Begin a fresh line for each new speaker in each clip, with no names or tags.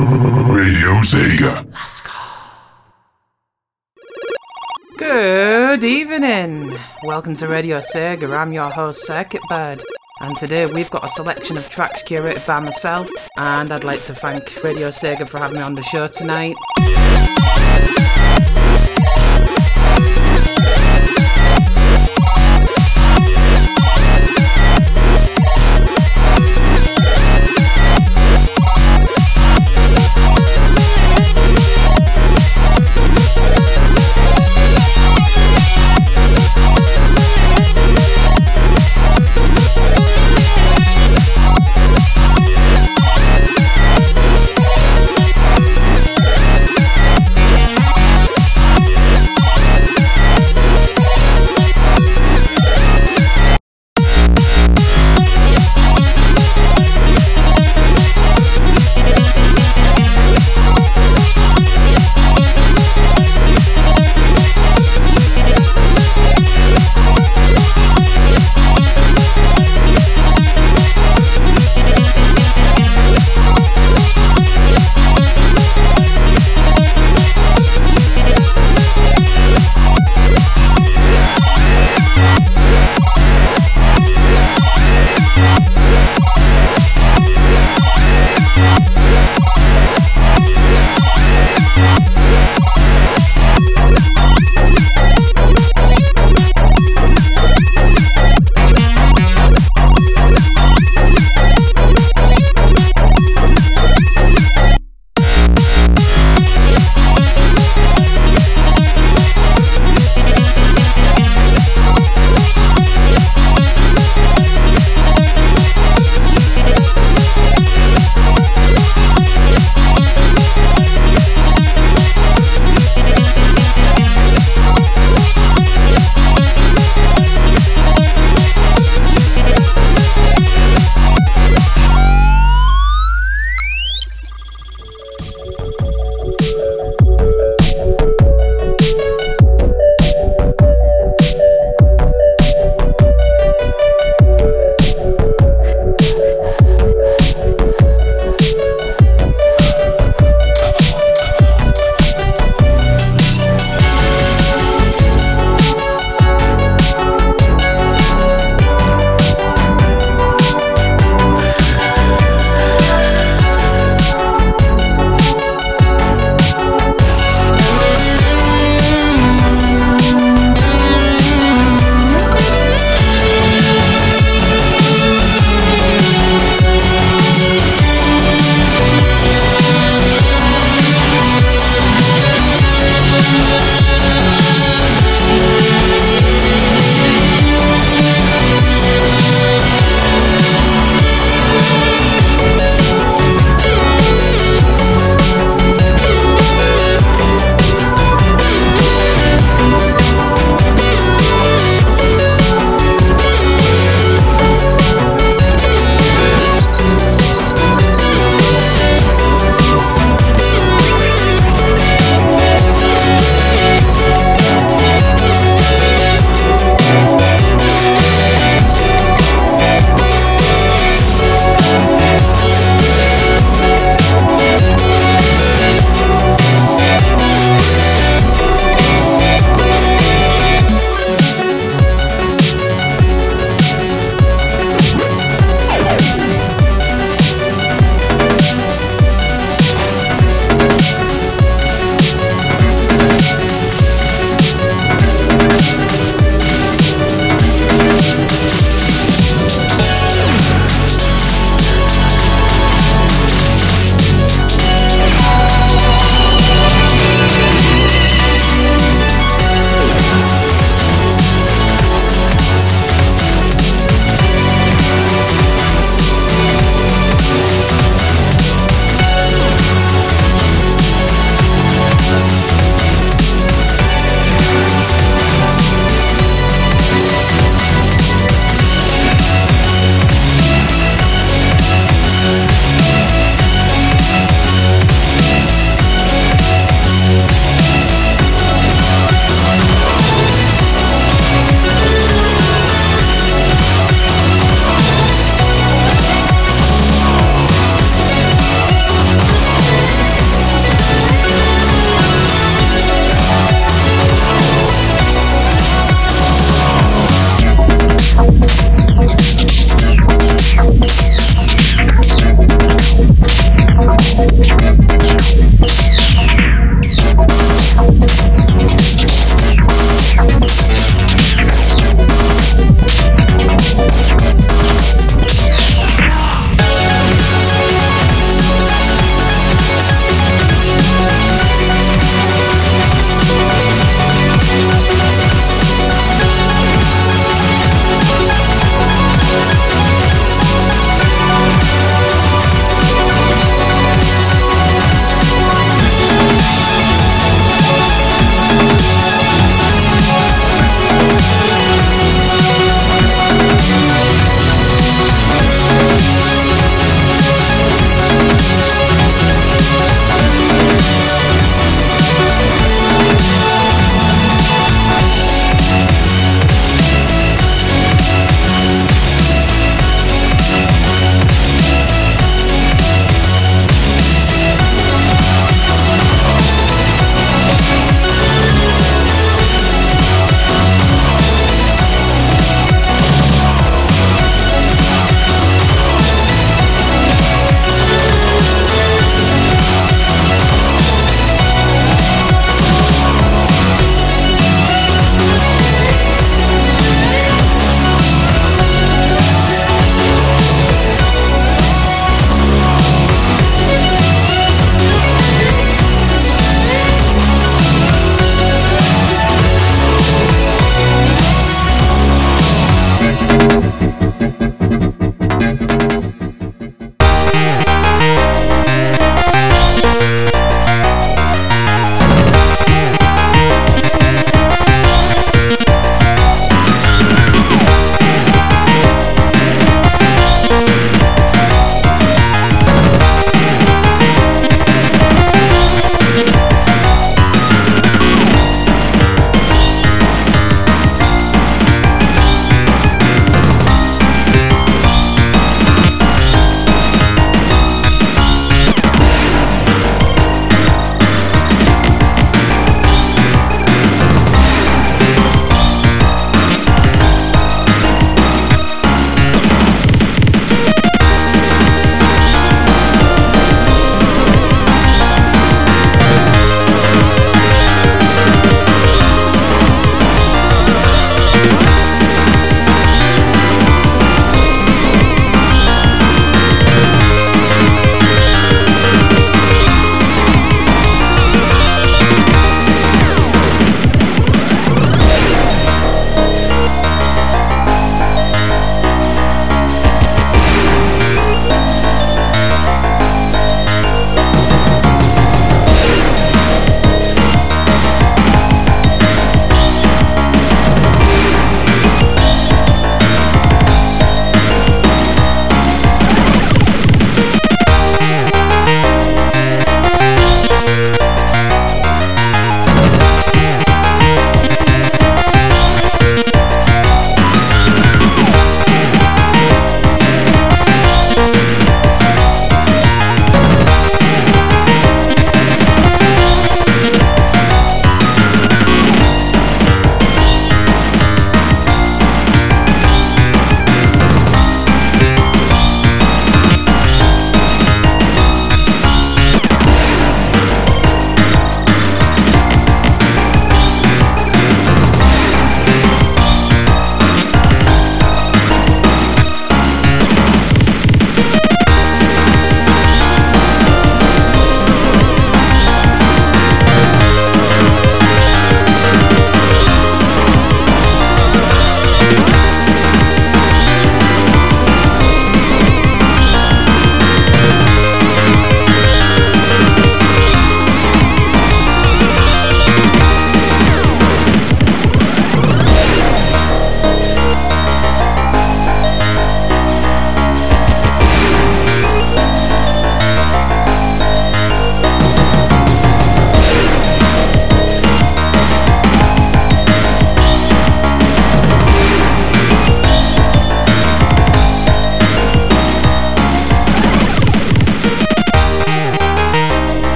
Radio Sega.
Good evening. Welcome to Radio Sega. I'm your host, CircuitBird. And today we've got a selection of tracks curated by myself. And I'd like to thank Radio Sega for having me on the show tonight.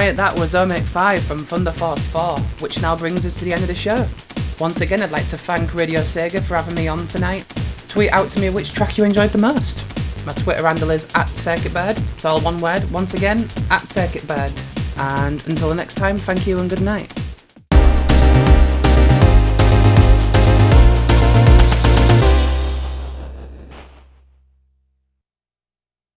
Alright, that was Omec 5 from Thunder Force 4, which now brings us to the end of the show. Once again, I'd like to thank Radio Sega for having me on tonight. Tweet out to me which track you enjoyed the most. My Twitter handle is at CircuitBird. It's all one word. Once again, at CircuitBird. And until the next time, thank you and good night.